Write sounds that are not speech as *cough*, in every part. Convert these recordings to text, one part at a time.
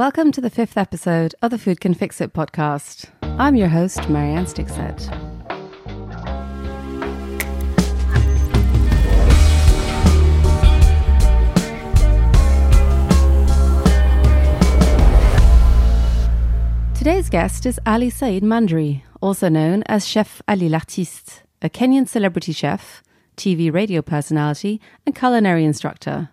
Welcome to the fifth episode of the Food Can Fix It podcast. I'm your host, Marianne Stixet. Today's guest is Ali Said Mandhry, also known as Chef Ali L'Artiste, a Kenyan celebrity chef, TV radio personality, and culinary instructor.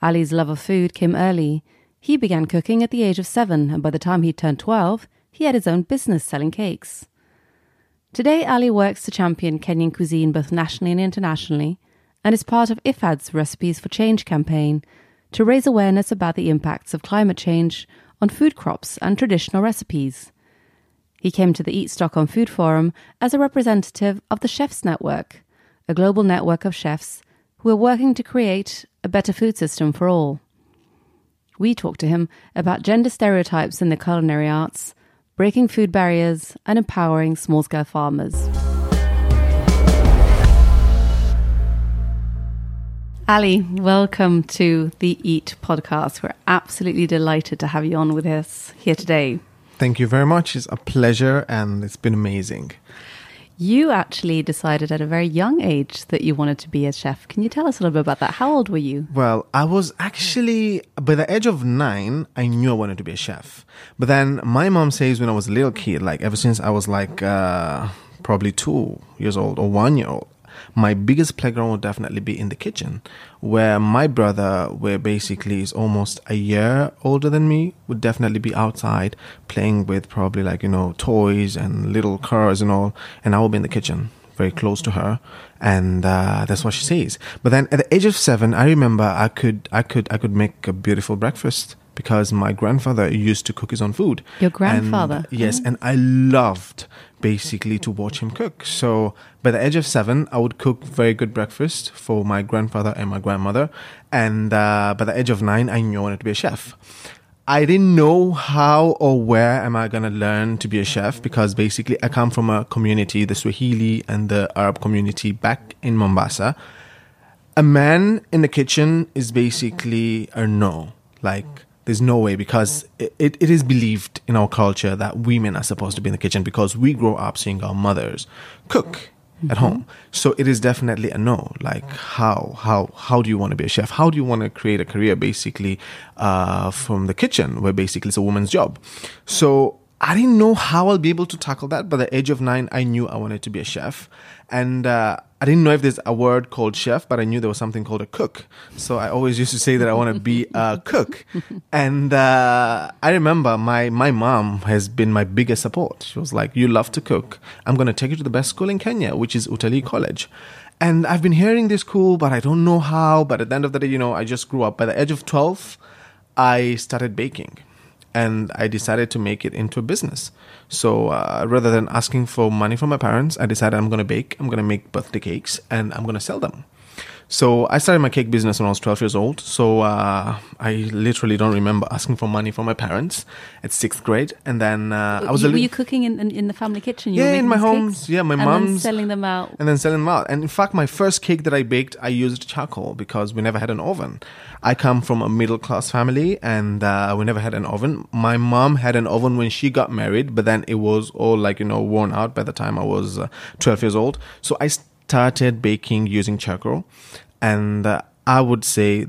Ali's love of food came early. He began cooking at the age of seven, and by the time he turned 12, he had his own business selling cakes. Today, Ali works to champion Kenyan cuisine both nationally and internationally, and is part of IFAD's Recipes for Change campaign to raise awareness about the impacts of climate change on food crops and traditional recipes. He came to the Eat Stockholm Food Forum as a representative of the Chefs Network, a global network of chefs who are working to create a better food system for all. We talked to him about gender stereotypes in the culinary arts, breaking food barriers, and empowering small scale farmers. Ali, welcome to the Eat podcast. We're absolutely delighted to have you on with us here today. Thank you very much. It's a pleasure and it's been amazing. You actually decided at a very young age that you wanted to be a chef. Can you tell us a little bit about that? How old were you? Well, I was actually, by the age of nine, I knew I wanted to be a chef. But then my mom says when I was a little kid, like ever since I was like uh, probably two years old or one year old, my biggest playground would definitely be in the kitchen, where my brother, where basically is almost a year older than me, would definitely be outside playing with probably like, you know, toys and little cars and all. And I will be in the kitchen very close to her and uh, that's what she says but then at the age of seven i remember i could i could i could make a beautiful breakfast because my grandfather used to cook his own food Your grandfather? and, yes and i loved basically to watch him cook so by the age of seven i would cook very good breakfast for my grandfather and my grandmother and uh, by the age of nine i knew i wanted to be a chef I didn't know how or where am I gonna learn to be a chef because basically I come from a community, the Swahili and the Arab community back in Mombasa. A man in the kitchen is basically a no. Like there's no way because it, it, it is believed in our culture that women are supposed to be in the kitchen because we grow up seeing our mothers cook at home. So it is definitely a no. Like how how how do you want to be a chef? How do you want to create a career basically uh, from the kitchen where basically it's a woman's job? So I didn't know how I'll be able to tackle that. By the age of nine, I knew I wanted to be a chef, and uh, I didn't know if there's a word called chef, but I knew there was something called a cook. So I always used to say that I want to be a *laughs* cook. And uh, I remember my my mom has been my biggest support. She was like, "You love to cook. I'm going to take you to the best school in Kenya, which is Utalii College." And I've been hearing this school, but I don't know how. But at the end of the day, you know, I just grew up. By the age of twelve, I started baking and I decided to make it into a business. So uh, rather than asking for money from my parents, I decided I'm going to bake, I'm going to make birthday cakes, and I'm going to sell them. So I started my cake business when I was 12 years old. So uh, I literally don't remember asking for money from my parents at sixth grade. And then uh, I was you, were you cooking in, in, in the family kitchen? You Yeah, in my home. Yeah, my and then mom's- selling them out. and then selling them out. And in fact, my first cake that I baked, I used charcoal because we never had an oven. I come from a middle class family and uh, we never had an oven. My mom had an oven when she got married, but then it was all like, you know, worn out by the time I was uh, 12 years old. So I started baking using charcoal. And uh, I would say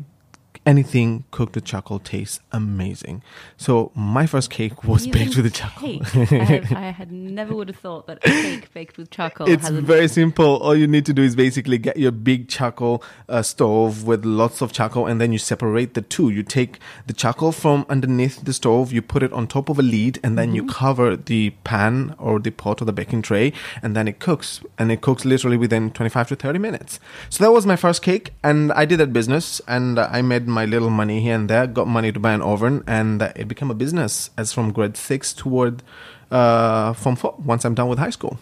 anything cooked with charcoal tastes amazing. So my first cake was Even baked with the charcoal. *laughs* I, had, I had never would have thought that a cake baked with charcoal It's very simple. All you need to do is basically get your big charcoal uh, stove with lots of charcoal, and then you separate the two. You take the charcoal from underneath the stove, you put it on top of a lid, and then you cover the pan or the pot or the baking tray, and then it cooks. And it cooks literally within 25 to 30 minutes. So that was my first cake, and I did that business, and I made my little money here and there, got money to buy an oven, and uh, it became a business as from grade six toward uh, form four once I'm done with high school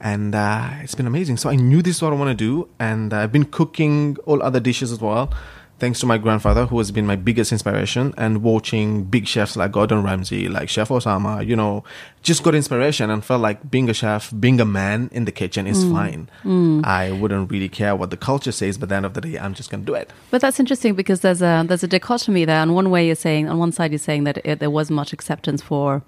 and uh, it's been amazing. So I knew this is what I want to do, and I've been cooking all other dishes as well. Thanks to my grandfather, who has been my biggest inspiration, and watching big chefs like Gordon Ramsay, like Chef Osama, you know, just got inspiration and felt like being a chef, being a man in the kitchen is fine. I wouldn't really care what the culture says, but at the end of the day, I'm just going to do it. But that's interesting because there's a there's a dichotomy there. On one way, you're saying on one side you're saying that it, there was much acceptance for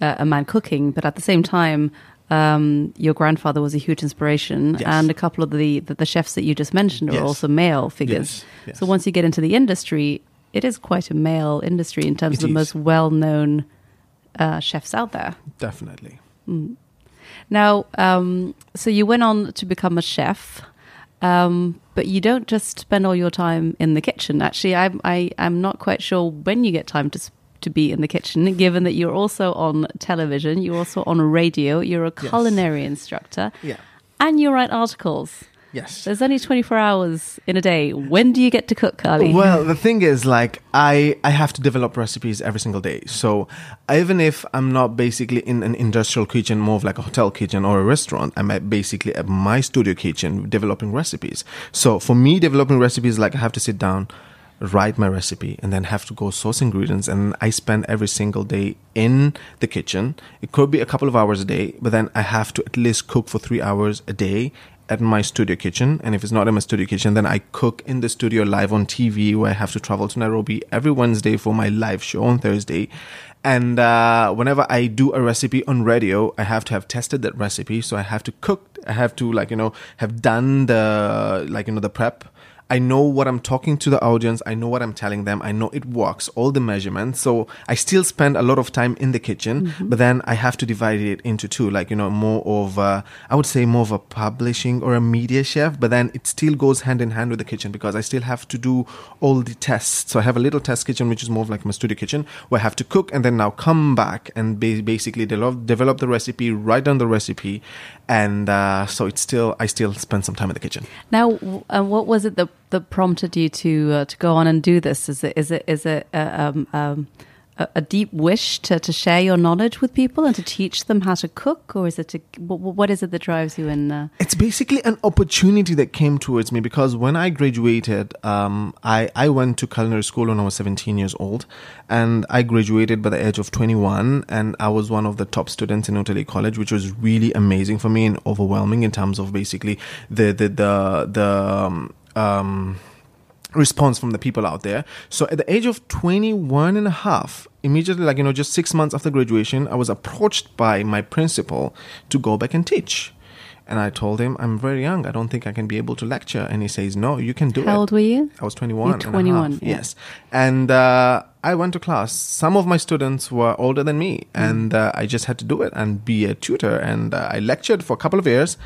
uh, a man cooking, but at the same time, um, your grandfather was a huge inspiration, Yes. and a couple of the, the the chefs that you just mentioned are Yes. also male figures. Yes. So once you get into the industry, it is quite a male industry in terms It of the is. most well known uh, chefs out there. Definitely. Now, um, so you went on to become a chef, um, but you don't just spend all your time in the kitchen. Actually, I'm I, I'm not quite sure when you get time to to be in the kitchen, given that you're also on television, you're also on radio, you're a Yes. culinary instructor, Yeah. and you write articles. Yes. There's only 24 hours in a day. When do you get to cook, Carly? Well, the thing is, like, I I have to develop recipes every single day. So even if I'm not basically in an industrial kitchen, more of like a hotel kitchen or a restaurant, I'm at basically at my studio kitchen developing recipes. So for me, developing recipes, like I have to sit down, write my recipe, and then have to go source ingredients. And I spend every single day in the kitchen. It could be a couple of hours a day, but then I have to at least cook for three hours a day at my studio kitchen. And if it's not in my studio kitchen, then I cook in the studio live on TV where I have to travel to Nairobi every Wednesday for my live show on Thursday. And uh, whenever I do a recipe on radio, I have to have tested that recipe. So I have to cook, I have to, like, you know, have done the, like, you know, the prep. I know what I'm talking to the audience. I know what I'm telling them. I know it works, all the measurements. So I still spend a lot of time in the kitchen, but then I have to divide it into two, like, you know, more of, uh, I would say more of a publishing or a media chef, but then it still goes hand in hand with the kitchen because I still have to do all the tests. So I have a little test kitchen, which is more of like my studio kitchen, where I have to cook and then now come back and ba- basically develop, develop the recipe, write down the recipe. And uh, so it's still, I still spend some time in the kitchen. Now, uh, what was it that, that prompted you to uh, to go on and do this? Is it is it is it uh, um, um, a, deep wish to, to share your knowledge with people and to teach them how to cook, or is it to what, is it that drives you in? Uh, It's basically an opportunity that came towards me because when I graduated, um, I, I went to culinary school when I was 17 years old and I graduated by the age of 21 and I was one of the top students in Utalii College, which was really amazing for me and overwhelming in terms of basically the, the, the, the, um, um, response from the people out there. So at the age of 21 and a half, immediately, like, you know, just six months after graduation, I was approached by my principal to go back and teach. And I told him, I'm very young. I don't think I can be able to lecture. And he says, No, you can do it. how old were you? I was 21. You're and a half, 21, yeah. Yes. And uh, I went to class. Some of my students were older than me, Mm. and uh, I just had to do it and be a tutor. And uh, I lectured for a couple of years.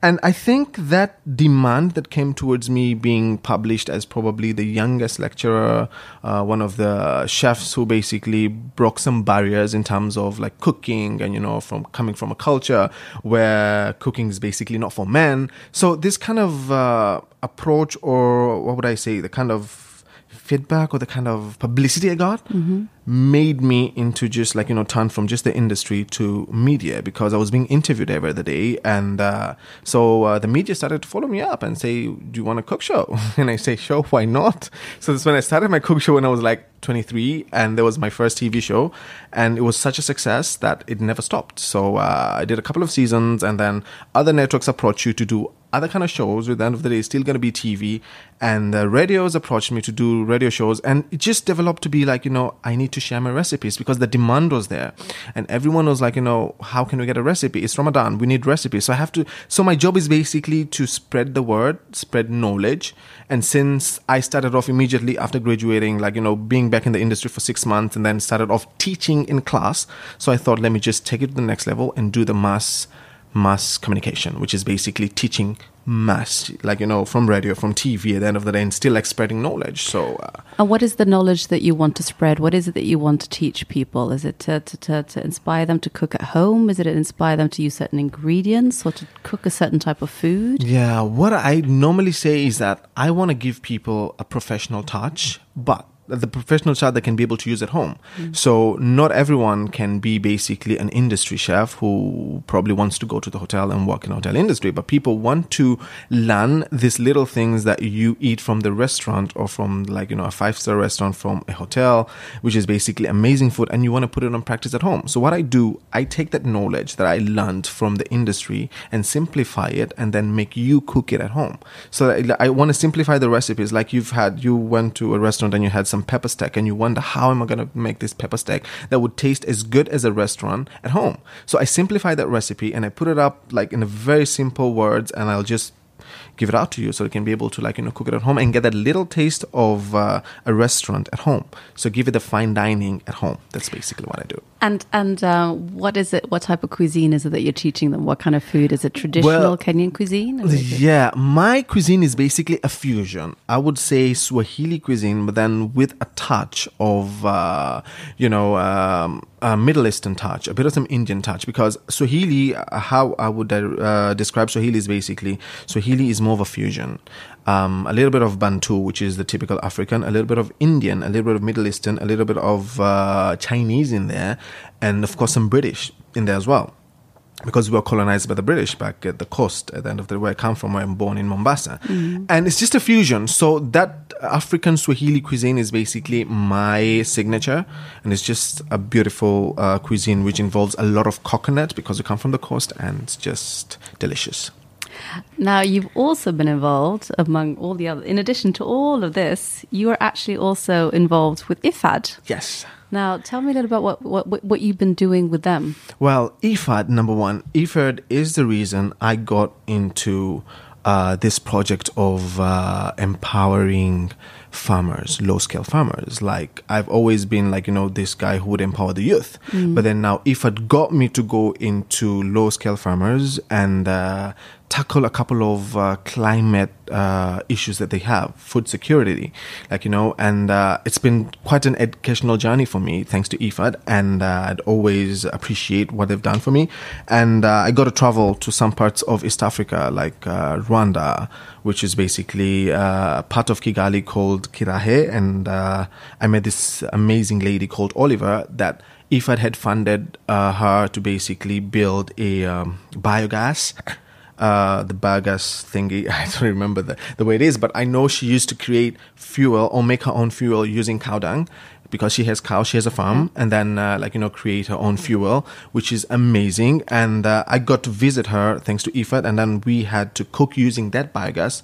And I think that demand that came towards me being published as probably the youngest lecturer, uh, one of the chefs who basically broke some barriers in terms of like cooking and, you know, from coming from a culture where cooking is basically not for men. So this kind of uh, approach, or what would I say, the kind of feedback or the kind of publicity I got made me into just like, you know, turn from just the industry to media because I was being interviewed every other day. And uh, so uh, the media started to follow me up and say, Do you want a cook show? *laughs* And I say, Sure, why not? So that's when I started my cook show when I was like 23 and there was my first TV show and it was such a success that it never stopped. So uh, I did a couple of seasons and then other networks approach you to do other kind of shows. At the end of the day, still going to be TV. And uh, radios approached me to do radio shows, and it just developed to be like, you know, I need to share my recipes because the demand was there, and everyone was like, you know, how can we get a recipe? It's Ramadan, we need recipes. So I have to. So my job is basically to spread the word, spread knowledge. And since I started off immediately after graduating, like you know, being back in the industry for six months, and then started off teaching in class, so I thought, let me just take it to the next level and do the mass mass communication, which is basically teaching mass, like, you know, from radio, from TV at the end of the day, and still like spreading knowledge. So, uh, And what is the knowledge that you want to spread? What is it that you want to teach people? Is it to, to, to, to inspire them to cook at home? Is it to inspire them to use certain ingredients or to cook a certain type of food? yeah, what I normally say is that I want to give people a professional touch, but the professional chef that can be able to use at home. Mm. So not everyone can be basically an industry chef who probably wants to go to the hotel and work in the hotel industry, but people want to learn these little things that you eat from the restaurant or from like you know a five star restaurant from a hotel, which is basically amazing food, and you want to put it on practice at home. So what I do, I take that knowledge that I learned from the industry and simplify it, and then make you cook it at home. So I want to simplify the recipes. Like you've had, you went to a restaurant and you had some pepper steak, and you wonder how am I going to make this pepper steak that would taste as good as a restaurant at home. So I simplify that recipe and I put it up like in a very simple words, and I'll just give it out to you so you can be able to like you know cook it at home and get that little taste of uh, a restaurant at home. So give it the fine dining at home. That's basically what i do. And and uh, what is it what type of cuisine is it that you're teaching them? What kind of food? Is it traditional Well, kenyan cuisine or is it- yeah my cuisine is basically a fusion. I would say swahili cuisine but then with a touch of uh, you know um, a middle eastern touch a bit of some indian touch because swahili uh, how i would uh, describe swahili is basically swahili is more of a fusion. Um, a little bit of bantu which is the typical african a little bit of indian a little bit of middle eastern a little bit of uh, chinese in there and of course some british in there as well because we were colonized by the British back at the coast at the end of the where I come from, where I'm born in Mombasa. And it's just a fusion. So that African Swahili cuisine is basically my signature. And it's just a beautiful uh, cuisine which involves a lot of coconut because we come from the coast and it's just delicious. Now, you've also been involved among all the other, in addition to all of this, you are actually also involved with IFAD. Yes. Now, tell me a little about what, what, what- you've been doing with them. Well, E IFAD, number one, E IFAD is the reason I got into uh, this project of uh, empowering farmers, low scale farmers. Like, I've always been like, you know, this guy who would empower the youth. But then now IFAD got me to go into low scale farmers and uh, tackle a couple of uh, climate uh, issues that they have, food security, like you know, and uh, it's been quite an educational journey for me, thanks to IFAD, and uh, I'd always appreciate what they've done for me. And uh, I got to travel to some parts of East Africa, like uh, Rwanda, which is basically uh, part of Kigali called Kirehe, and I met this amazing lady called Oliver that. IFAD had funded her to basically build a um, biogas uh, the biogas thingy. *laughs* I don't remember the, the way it is, but I know she used to create fuel or make her own fuel using cow dung because she has cows, she has a farm, and then uh, like you know create her own fuel, which is amazing. And uh, I got to visit her thanks to IFAD, and then we had to cook using that biogas,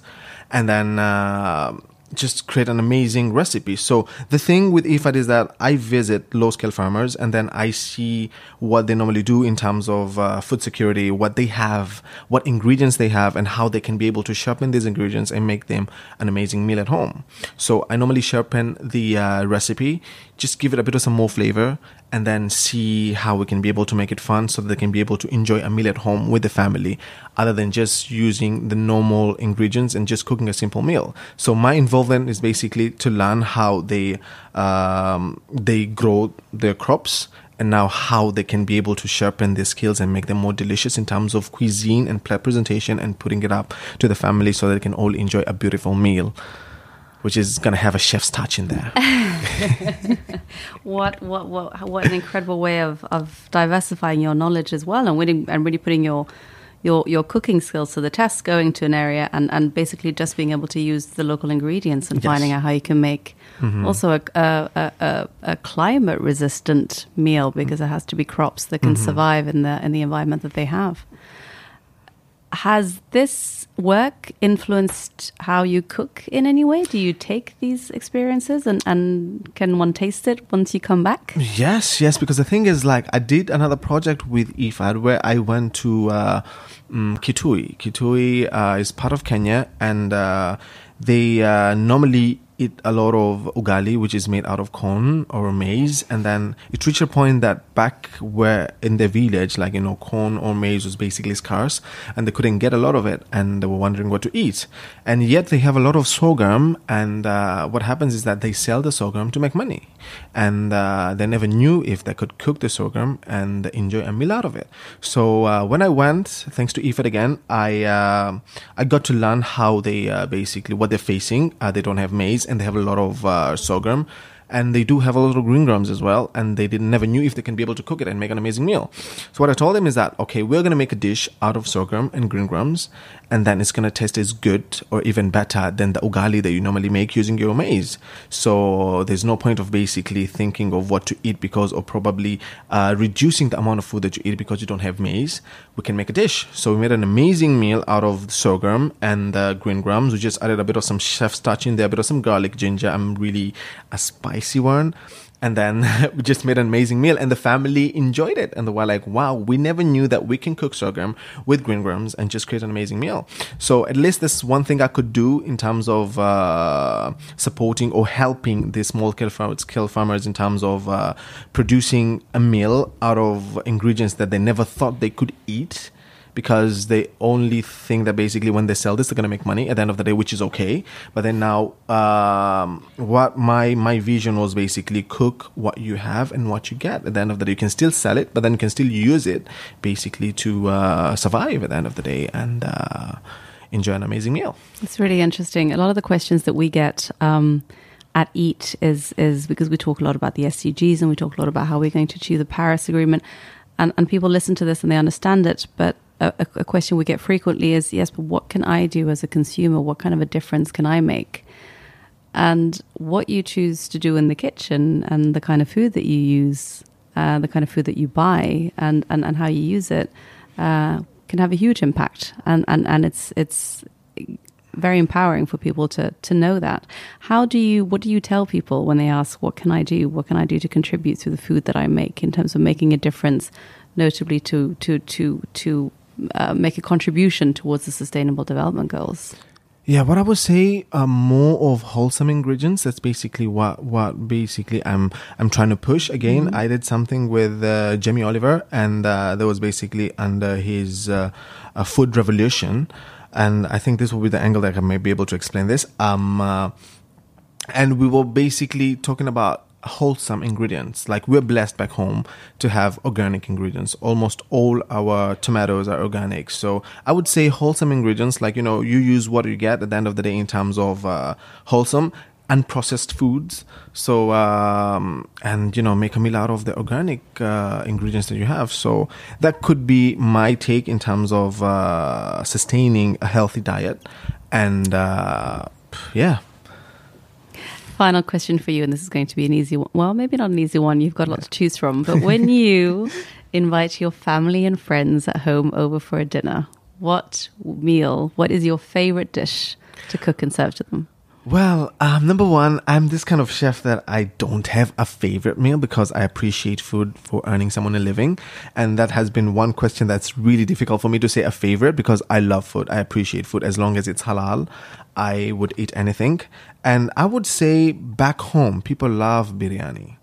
and then. Uh, just create an amazing recipe. So the thing with IFAD is that I visit low scale farmers and then I see what they normally do in terms of uh, food security, what they have, what ingredients they have, and how they can be able to sharpen these ingredients and make them an amazing meal at home. So I normally sharpen the uh, recipe, just give it a bit of some more flavor, and then see how we can be able to make it fun so that they can be able to enjoy a meal at home with the family other than just using the normal ingredients and just cooking a simple meal so my involvement is basically to learn how they um, they grow their crops and now how they can be able to sharpen their skills and make them more delicious in terms of cuisine and presentation and putting it up to the family so they can all enjoy a beautiful meal which is going to have a chef's touch in there. *laughs* What what what what an incredible way of, of diversifying your knowledge as well, and really and really putting your your your cooking skills to the test, going to an area and, and basically just being able to use the local ingredients and Yes. finding out how you can make mm-hmm. also a, a, a, a, a climate resistant meal because mm-hmm. it has to be crops that can mm-hmm. survive in the in the environment that they have. Has this work influenced how you cook in any way? Do you take these experiences and, and can one taste it once you come back? Yes, yes, because the thing is, like, I did another project with IFAD where I went to uh, um, Kitui. Kitui uh, is part of Kenya, and uh, they uh, normally eat a lot of ugali, which is made out of corn or maize, and then it reached a point that back where in the village, like you know, corn or maize was basically scarce, and they couldn't get a lot of it, and they were wondering what to eat, and yet they have a lot of sorghum, and uh, what happens is that they sell the sorghum to make money, and uh, they never knew if they could cook the sorghum and enjoy a meal out of it. So uh, when I went, thanks to IFAD again, I uh, I got to learn how they uh, basically what they're facing. Uh, they don't have maize and they have a lot of uh, sorghum. and they do have a lot of green grams as well, and they didn't, never knew if they can be able to cook it and make an amazing meal. So what I told them is that okay, we're going to make a dish out of sorghum and green grams, and then it's going to taste as good or even better than the ugali that you normally make using your maize. So there's no point of basically thinking of what to eat because, or probably uh, reducing the amount of food that you eat because you don't have maize. We can make a dish. So we made an amazing meal out of sorghum and the green grams. We just added a bit of some chef's touch in there, a bit of some garlic, ginger. I'm really a spicy one and then *laughs* we just made an amazing meal and the family enjoyed it. And they were like wow we never knew that we can cook sorghum with green grams and just create an amazing meal. So at least this is one thing i could do in terms of uh, supporting or helping the small scale farmers in terms of uh, producing a meal out of ingredients that they never thought they could eat because they only think that basically when they sell this, they're going to make money at the end of the day, which is okay. But then now, um, what my my vision was basically cook what you have and what you get. At the end of the day, you can still sell it, but then you can still use it basically to uh, survive at the end of the day and. Uh, enjoy an amazing meal. It's really interesting. A lot of the questions that we get um, at Eat is is because we talk a lot about the SDGs and we talk a lot about how we're going to achieve the Paris Agreement, and and people listen to this and they understand it, but a, a, question we get frequently is yes, but what can I do as a consumer? What kind of a difference can I make? And what you choose to do in the kitchen and the kind of food that you use, uh, the kind of food that you buy, and, and, and how you use it uh, can have a huge impact. And, and, and it's, it's very empowering for people to, to know that. How do you, what do you tell people when they ask, what can I do? What can I do to contribute to the food that I make in terms of making a difference, notably to, to, to, to uh, make a contribution towards the sustainable development goals? Yeah, what I would say, uh, more of wholesome ingredients. That's basically what what basically I'm I'm trying to push. Again, mm-hmm. I did something with uh, Jamie Oliver, and uh, that was basically under his uh, food revolution. And I think this will be the angle that I may be able to explain this. Um, uh, and we were basically talking about wholesome ingredients. Like we're blessed back home to have organic ingredients. Almost all our tomatoes are organic. So I would say wholesome ingredients, like, you know, you use what you get at the end of the day in terms of uh, wholesome unprocessed foods. So, um, and, you know, make a meal out of the organic uh, ingredients that you have. So that could be my take in terms of uh, sustaining a healthy diet. And, uh, yeah final question for you, and this is going to be an easy one. Well, maybe not an easy one. You've got a lot to choose from. But when *laughs* you invite your family and friends at home over for a dinner, what meal, what is your favorite dish to cook and serve to them? Well, um, number one, I'm this kind of chef that I don't have a favorite meal because I appreciate food for earning someone a living. And that has been one question that's really difficult for me to say a favorite because I love food. I appreciate food as long as it's halal. I would eat anything. And I would say back home, people love biryani.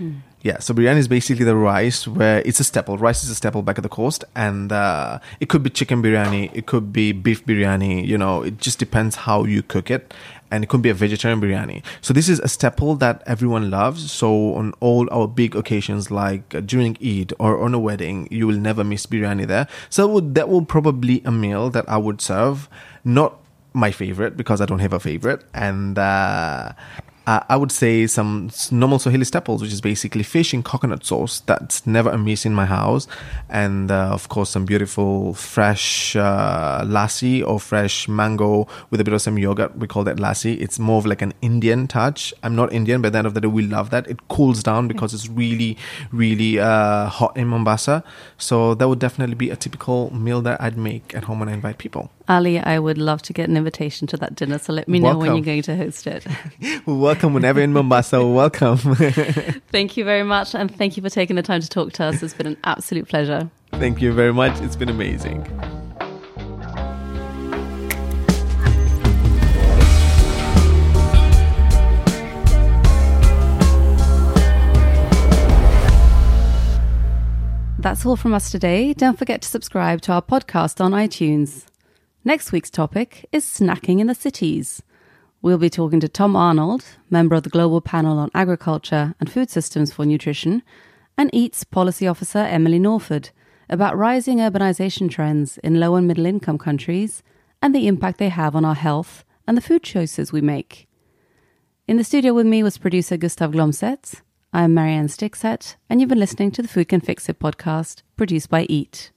Mm. Yeah, so biryani is basically the rice where it's a staple. Rice is a staple back at the coast, and uh, it could be chicken biryani, it could be beef biryani. You know, it just depends how you cook it, and it could be a vegetarian biryani. So this is a staple that everyone loves. So on all our big occasions, like uh, during Eid or on a wedding, you will never miss biryani there. So that would, that will probably a meal that I would serve, not my favorite because I don't have a favorite, and uh, uh, I would say some normal Swahili staples, which is basically fish in coconut sauce. That's never a miss in my house. And uh, of course, some beautiful fresh uh, lassi or fresh mango with a bit of some yogurt. We call that lassi. It's more of like an Indian touch. I'm not Indian, but at the end of the day, we love that. It cools down because it's really, really uh, hot in Mombasa. So that would definitely be a typical meal that I'd make at home when I invite people. Ali, I would love to get an invitation to that dinner. So let me welcome. know when you're going to host it. *laughs* welcome whenever in Mombasa. welcome. *laughs* thank you very much. And thank you for taking the time to talk to us. It's been an absolute pleasure. Thank you very much. It's been amazing. That's all from us today. Don't forget to subscribe to our podcast on iTunes. Next week's topic is snacking in the cities. We'll be talking to Tom Arnold, member of the Global Panel on Agriculture and Food Systems for Nutrition, and EATS Policy Officer Emily Norford about rising urbanization trends in low and middle income countries and the impact they have on our health and the food choices we make. In the studio with me was producer Gustav Glomset. I'm Marianne Stixet, and you've been listening to the Food Can Fix It podcast, produced by Eat.